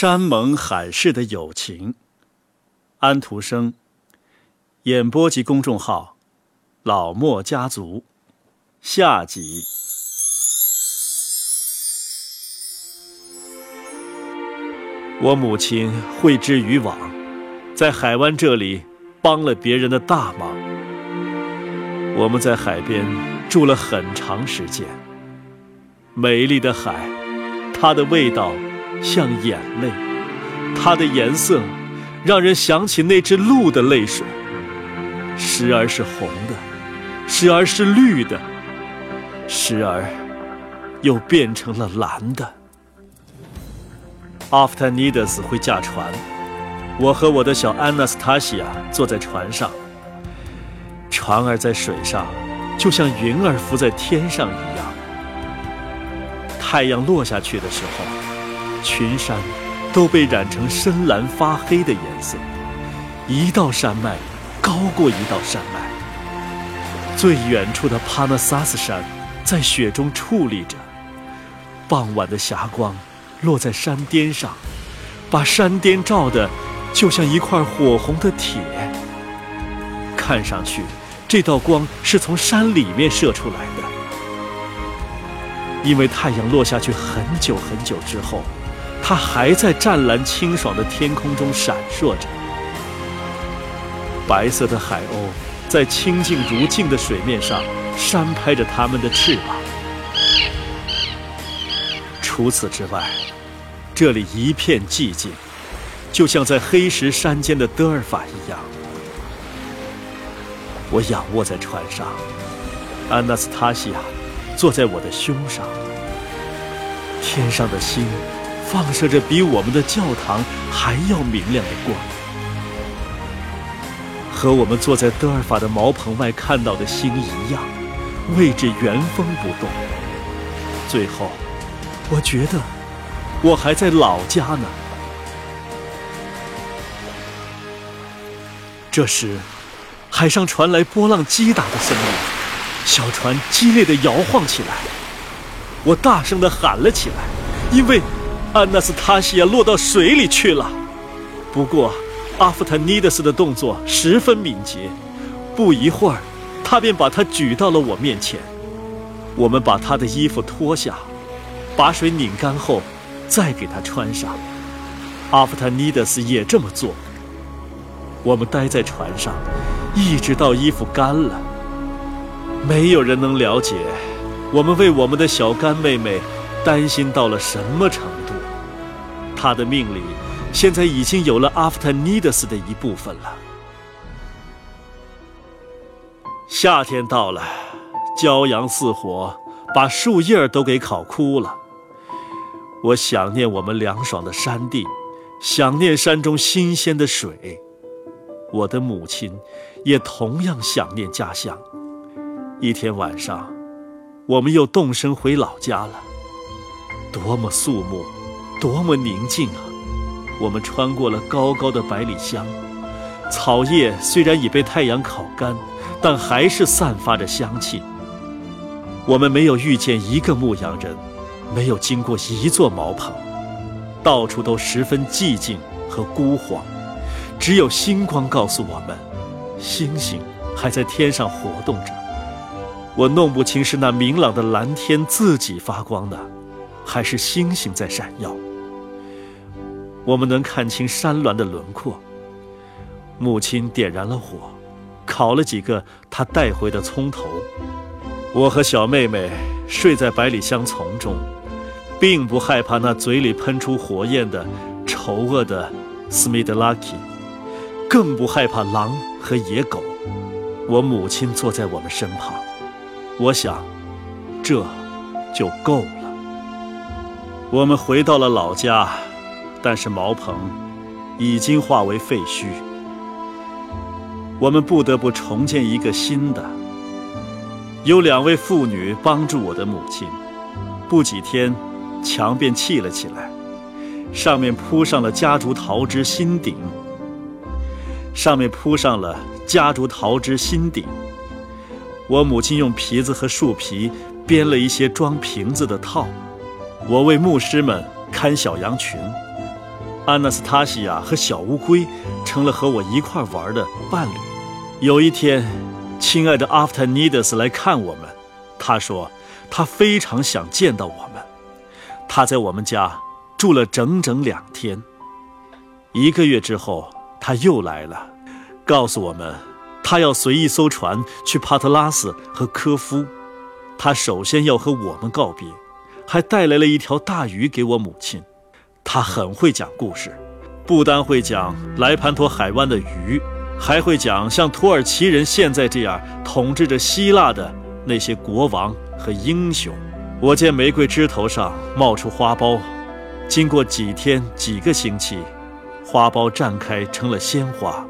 山盟海誓的友情。安徒生。演播及公众号：老莫家族。下集。我母亲绘织渔网，在海湾这里帮了别人的大忙。我们在海边住了很长时间。美丽的海，它的味道像眼泪，它的颜色让人想起那只鹿的泪水，时而是红的，时而是绿的，时而又变成了蓝的。阿夫坦尼德斯会驾船，我和我的小安娜斯塔西亚坐在船上。船儿在水上，就像云儿浮在天上一样。太阳落下去的时候，群山都被染成深蓝发黑的颜色，一道山脉高过一道山脉。最远处的帕纳萨斯山在雪中矗立着，傍晚的霞光。落在山巅上，把山巅照得就像一块火红的铁。看上去，这道光是从山里面射出来的。因为太阳落下去很久很久之后，它还在湛蓝清爽的天空中闪烁着。白色的海鸥在清静如镜的水面上扇拍着它们的翅膀。除此之外，这里一片寂静，就像在黑石山间的德尔法一样。我仰卧在船上，安娜斯塔西亚坐在我的胸上。天上的星放射着比我们的教堂还要明亮的光，和我们坐在德尔法的茅棚外看到的星一样，位置原封不动。最后，我觉得。我还在老家呢。这时，海上传来波浪击打的声音，小船激烈的摇晃起来。我大声的喊了起来，因为安娜斯塔西亚落到水里去了。不过，阿夫坦尼德斯的动作十分敏捷，不一会儿，他便把她举到了我面前。我们把她的衣服脱下，把水拧干后。再给他穿上，阿夫坦尼德斯也这么做。我们待在船上，一直到衣服干了。没有人能了解，我们为我们的小干妹妹担心到了什么程度。他的命里，现在已经有了阿夫坦尼德斯的一部分了。夏天到了，骄阳似火，把树叶都给烤枯了。我想念我们凉爽的山地，想念山中新鲜的水。我的母亲也同样想念家乡。一天晚上，我们又动身回老家了。多么肃穆，多么宁静啊！我们穿过了高高的百里香，草叶虽然已被太阳烤干，但还是散发着香气。我们没有遇见一个牧羊人。没有经过一座茅棚，到处都十分寂静和孤荒，只有星光告诉我们，星星还在天上活动着。我弄不清是那明朗的蓝天自己发光呢，还是星星在闪耀。我们能看清山峦的轮廓。母亲点燃了火，烤了几个她带回的葱头。我和小妹妹睡在百里香丛中。并不害怕那嘴里喷出火焰的丑恶的斯密德拉基，更不害怕狼和野狗。我母亲坐在我们身旁，我想，这就够了。我们回到了老家，但是茅棚已经化为废墟。我们不得不重建一个新的。有两位妇女帮助我的母亲，不几天。墙便砌了起来，上面铺上了夹竹桃枝新顶。上面铺上了夹竹桃枝新顶。我母亲用皮子和树皮编了一些装瓶子的套。我为牧师们看小羊群。安娜斯塔西亚和小乌龟成了和我一块玩的伴侣。有一天，亲爱的阿夫特尼德斯来看我们，他说他非常想见到我们。他在我们家住了整整两天。一个月之后，他又来了，告诉我们他要随一艘船去帕特拉斯和科夫。他首先要和我们告别，还带来了一条大鱼给我母亲。他很会讲故事，不单会讲莱潘托海湾的鱼，还会讲像土耳其人现在这样统治着希腊的那些国王和英雄。我见玫瑰枝头上冒出花苞，经过几天、几个星期，花苞绽开成了鲜花。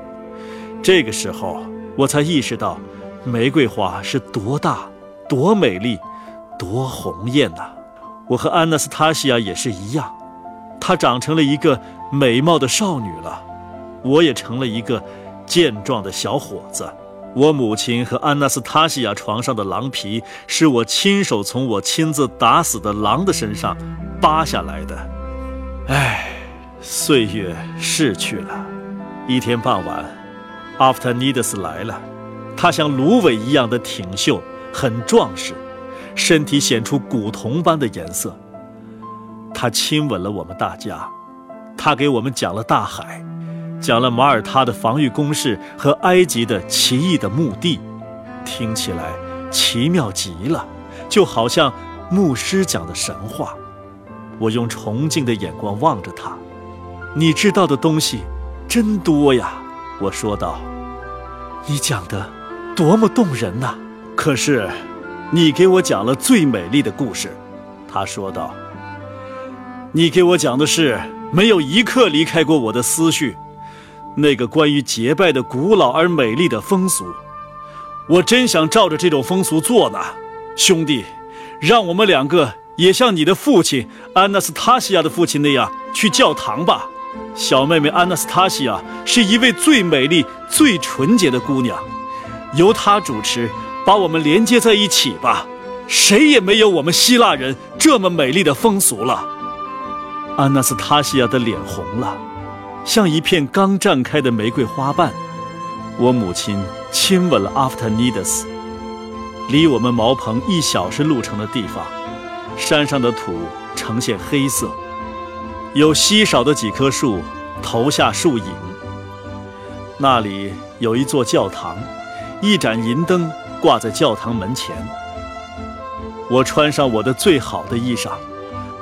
这个时候，我才意识到，玫瑰花是多大、多美丽、多红艳呐！我和安娜斯塔西亚也是一样。她长成了一个美貌的少女了，我也成了一个健壮的小伙子。我母亲和安娜斯塔西亚床上的狼皮是我亲手从我亲自打死的狼的身上扒下来的。唉，岁月逝去了。一天傍晚，阿夫特尼德斯来了，他像芦苇一样的挺秀，很壮实，身体显出古铜般的颜色。他亲吻了我们大家，他给我们讲了大海，讲了马耳他的防御工事和埃及的奇异的墓地，听起来奇妙极了，就好像牧师讲的神话。我用崇敬的眼光望着他，你知道的东西真多呀，我说道。你讲的多么动人呐！可是，你给我讲了最美丽的故事，他说道。你给我讲的事没有一刻离开过我的思绪，那个关于结拜的古老而美丽的风俗，我真想照着这种风俗做呢，兄弟，让我们两个也像你的父亲安娜斯塔西亚的父亲那样去教堂吧。小妹妹安娜斯塔西亚是一位最美丽、最纯洁的姑娘，由她主持，把我们连接在一起吧。谁也没有我们希腊人这么美丽的风俗了。安娜斯塔西亚的脸红了，像一片刚绽开的玫瑰花瓣。我母亲亲吻了阿夫特尼德斯。离我们茅棚一小时路程的地方，山上的土呈现黑色，有稀少的几棵树投下树影。那里有一座教堂，一盏银灯挂在教堂门前。我穿上我的最好的衣裳。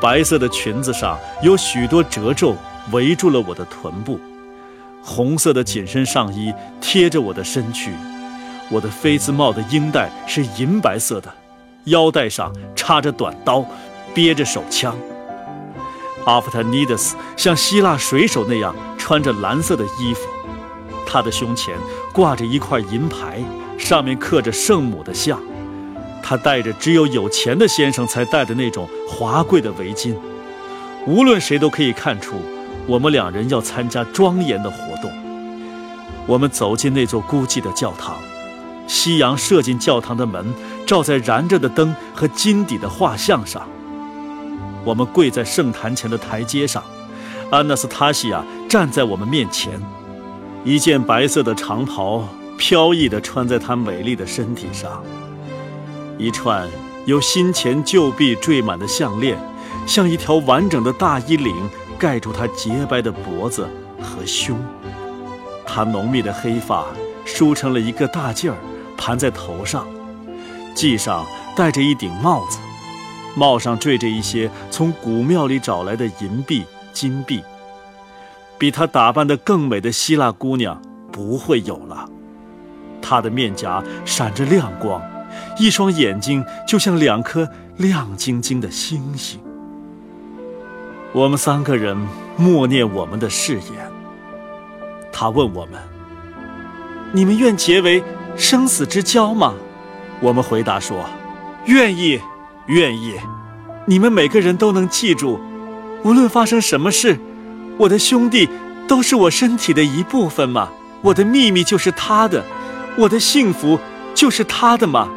白色的裙子上有许多褶皱，围住了我的臀部。红色的紧身上衣贴着我的身躯。我的飞字帽的缨带是银白色的，腰带上插着短刀，憋着手枪。阿夫特尼德斯像希腊水手那样穿着蓝色的衣服，他的胸前挂着一块银牌，上面刻着圣母的像。他戴着只有有钱的先生才戴的那种华贵的围巾，无论谁都可以看出，我们两人要参加庄严的活动。我们走进那座孤寂的教堂，夕阳射进教堂的门，照在燃着的灯和金底的画像上。我们跪在圣坛前的台阶上，安娜斯塔西亚站在我们面前，一件白色的长袍飘逸地穿在她美丽的身体上。一串由新钱旧币缀满的项链，像一条完整的大衣领，盖住她洁白的脖子和胸。她浓密的黑发梳成了一个大髻儿，盘在头上，髻上戴着一顶帽子，帽上缀着一些从古庙里找来的银币、金币。比她打扮得更美的希腊姑娘不会有了。她的面颊闪着亮光。一双眼睛就像两颗亮晶晶的星星。我们三个人默念我们的誓言。他问我们：“你们愿结为生死之交吗？”我们回答说：“愿意，愿意。”你们每个人都能记住，无论发生什么事，我的兄弟都是我身体的一部分嘛。我的秘密就是他的，我的幸福就是他的嘛。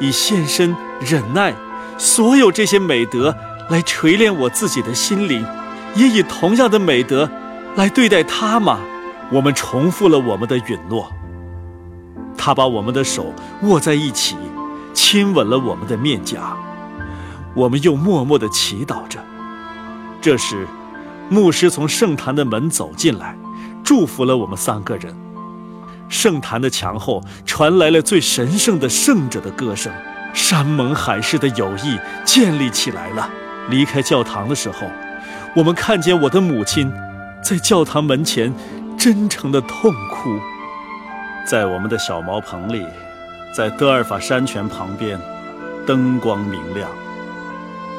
以献身、忍耐，所有这些美德来锤炼我自己的心灵，也以同样的美德来对待他吗？我们重复了我们的允诺。他把我们的手握在一起，亲吻了我们的面颊。我们又默默地祈祷着。这时，牧师从圣坛的门走进来，祝福了我们三个人。圣坛的墙后传来了最神圣的圣者的歌声，山盟海誓的友谊建立起来了。离开教堂的时候，我们看见我的母亲在教堂门前真诚的痛哭。在我们的小茅棚里，在德尔法山泉旁边，灯光明亮。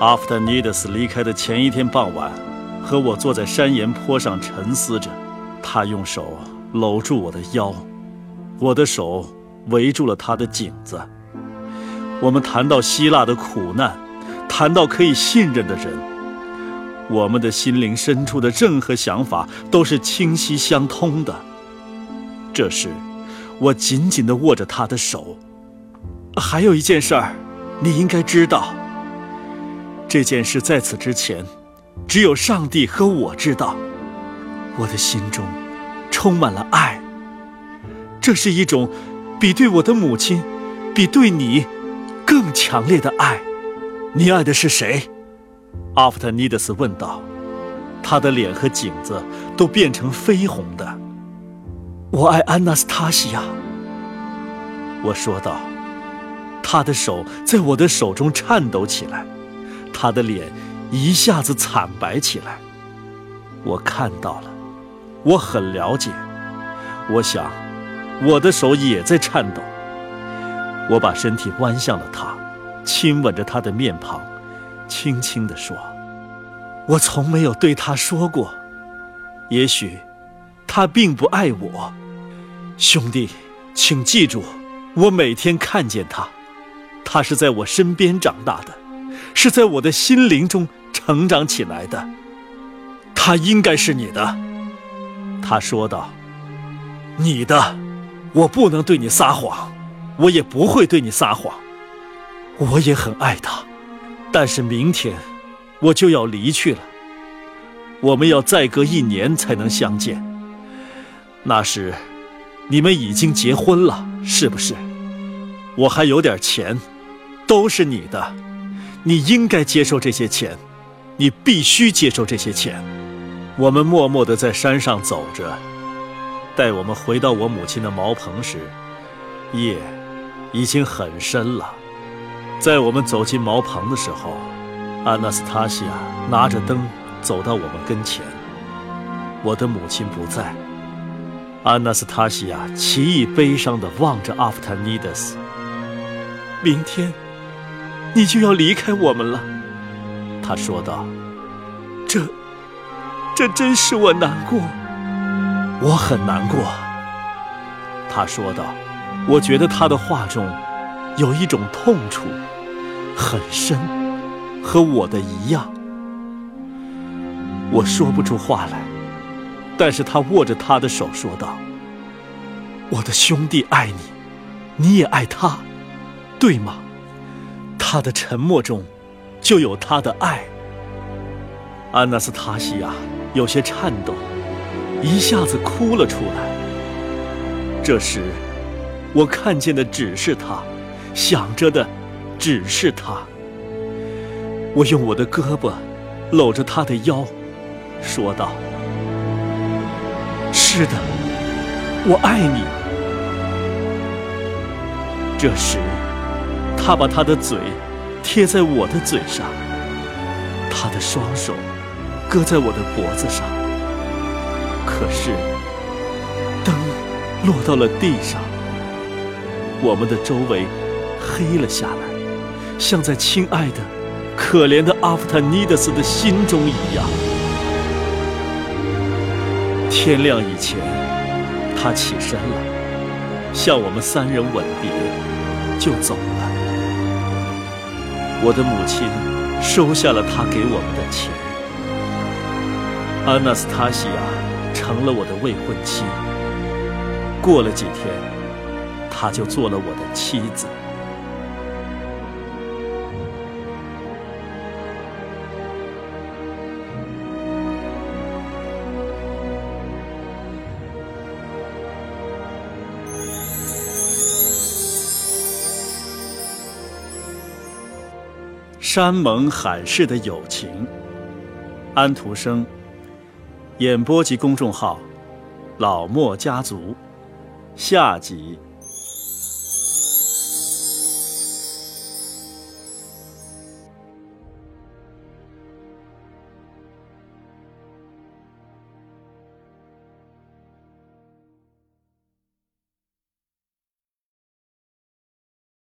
阿夫特尼德斯离开的前一天傍晚，和我坐在山岩坡上沉思着，他用手搂住我的腰。我的手围住了他的颈子。我们谈到希腊的苦难，谈到可以信任的人，我们的心灵深处的任何想法都是清晰相通的。这时，我紧紧地握着他的手。还有一件事儿，你应该知道。这件事在此之前，只有上帝和我知道。我的心中充满了爱。这是一种比对我的母亲、比对你更强烈的爱。你爱的是谁？阿弗特尼德斯问道。他的脸和颈子都变成绯红的。我爱安娜斯塔西亚。我说道。他的手在我的手中颤抖起来，他的脸一下子惨白起来。我看到了，我很了解。我想。我的手也在颤抖。我把身体弯向了他，亲吻着他的面庞，轻轻地说：“我从没有对他说过，也许他并不爱我。兄弟，请记住，我每天看见他，他是在我身边长大的，是在我的心灵中成长起来的。他应该是你的。”他说道，“你的。”我不能对你撒谎，我也不会对你撒谎。我也很爱他，但是明天我就要离去了。我们要再隔一年才能相见。那时，你们已经结婚了，是不是？我还有点钱，都是你的，你应该接受这些钱，你必须接受这些钱。我们默默地在山上走着。在我们回到我母亲的茅棚时，夜已经很深了。在我们走进茅棚的时候，安娜斯塔西亚拿着灯走到我们跟前。我的母亲不在。安娜斯塔西亚奇异悲伤地望着阿夫坦尼德斯。明天，你就要离开我们了，他说道。这，这真使我难过。我很难过，他说道。我觉得他的话中有一种痛楚，很深，和我的一样。我说不出话来，但是他握着他的手说道：“我的兄弟爱你，你也爱他，对吗？”他的沉默中就有他的爱。安娜斯塔西亚有些颤抖。一下子哭了出来。这时，我看见的只是他，想着的只是他。我用我的胳膊搂着他的腰，说道：“是的，我爱你。”这时，他把他的嘴贴在我的嘴上，他的双手搁在我的脖子上。可是，灯落到了地上，我们的周围黑了下来，像在亲爱的、可怜的阿夫坦尼德斯的心中一样。天亮以前，他起身了，向我们三人吻别，就走了。我的母亲收下了他给我们的钱。安娜斯塔西亚。成了我的未婚妻。过了几天她就做了我的妻子。山盟海誓的友情安徒生演播及公众号：老莫家族，下集。